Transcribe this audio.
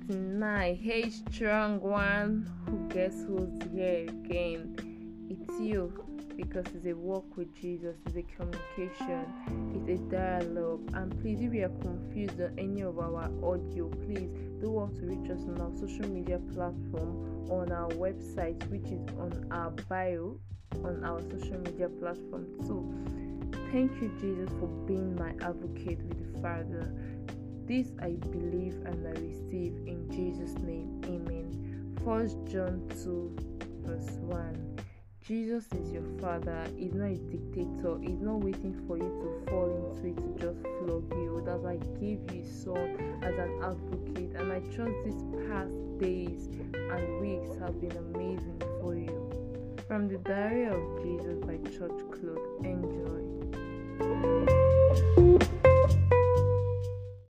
I, hey strong one, who guess who's here again? It's you because it's a walk with Jesus, it's a communication, it's a dialogue. And please, if you are confused on any of our audio, please do want to reach us on our social media platform, on our website, which is on our bio, on our social media platform too. Thank you, Jesus, for being my advocate with the Father. This I believe and I receive in Jesus' name. Amen. First John 2, verse 1. Jesus is your father, he's not a dictator, he's not waiting for you to fall into it to just flog you. That's why I gave you his son as an advocate, and I trust these past days and weeks have been amazing for you. From the Diary of Jesus by Church. Enjoy.